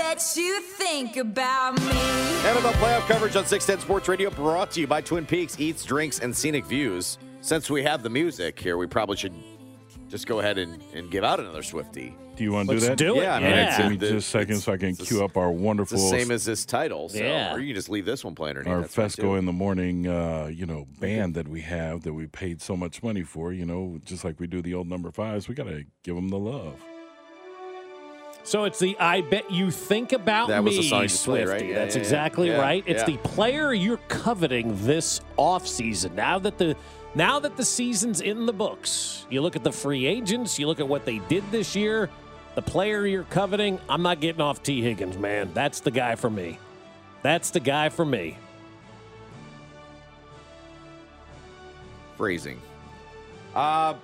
bet you think about me. NFL playoff coverage on 610 Sports Radio brought to you by Twin Peaks Eats, Drinks, and Scenic Views. Since we have the music here, we probably should just go ahead and, and give out another Swiftie. Do you want to do Let's that? do it. Yeah, I mean, Yeah. it's- Give me just a second so I can it's- cue up our It's wonderful the same as this title. So, Yeah. Or you can just leave this one playing underneath. our That's Fescoe in the morning, uh, you know, band that we have that we paid so much money for. You know, just like we do the old number fives, we got to give them the love. So it's the I bet you think about That me, was the song you played, Swifty. right? Yeah, That's yeah, exactly Yeah, right. It's the player you're coveting this offseason. Now that the now that the season's in the books, you look at the free agents, you look at what they did this year, the player you're coveting, I'm not getting off Tee Higgins, man. That's the guy for me. That's the guy for me. phrasing. Uh,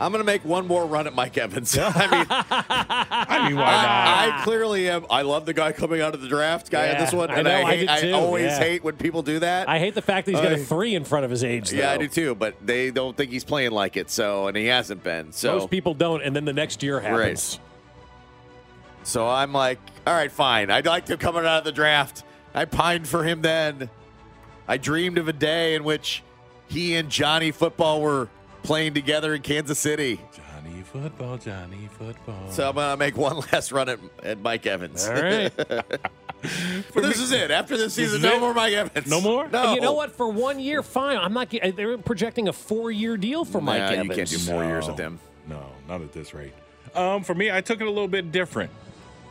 I'm going to make one more run at Mike Evans. I mean, I mean, why not? I, I clearly am. I love the guy coming out of the draft guy in Yeah, this one, I and know, I, I hate, too, always yeah. hate when people do that. I hate the fact that he's got a I- three in front of his age. yeah, I though. do too, but they don't think he's playing like it, so and he hasn't been. So Most people don't, and then the next year happens. So I'm like, all right, fine. I'd like to coming out of the draft. I pined for him then. I dreamed of a day in which he and Johnny Football were playing together in Kansas City. Johnny football, Johnny football. So I'm going to make one last run at, at Mike Evans. All right. But this is it. After this season, is no it? more Mike Evans. No more? No. You know what? For one year, fine. I'm not. They're projecting a four-year deal for Mike Nah, Evans. you can't do four years with him. No, not at this rate. Um, for me, I took it a little bit different.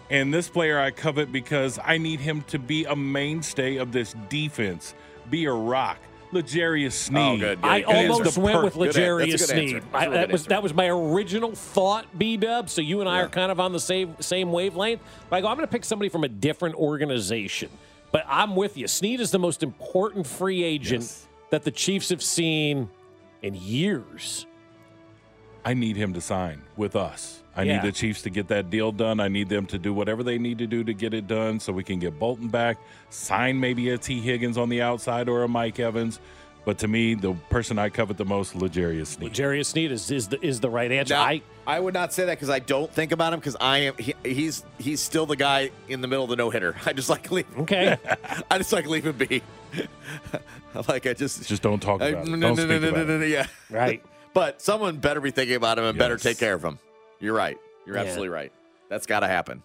And this player I covet because I need him to be a mainstay of this defense, be a rock. L'Jarius oh, Sneed. Oh, good. I good almost went with L'Jarius. Sneed. That's a I, real that was answer. that was my original thought, B Dub. So you and I Yeah. are kind of on the same same wavelength. But I go, I'm going to pick somebody from a different organization. But I'm with you. Sneed is the most important free agent Yes. that the Chiefs have seen in years. I need him to sign with us. I Yeah. need the Chiefs to get that deal done. I need them to do whatever they need to do to get it done so we can get Bolton back, sign maybe a Tee Higgins on the outside or a Mike Evans. But to me, the person I covet the most, L'Jarius Sneed. L'Jarius Sneed is, is the is the right answer. Now, I I would not say that because I don't think about him because I am he, he's he's still the guy in the middle of the no hitter. I just like leave. okay. I just like leave him be. like I just Just don't talk I- about it. no, Don't no, speak no, no, about no, it. no, yeah. Right. But someone better be thinking about him and better take care of him. You're right. You're Yeah. absolutely right. That's got to happen.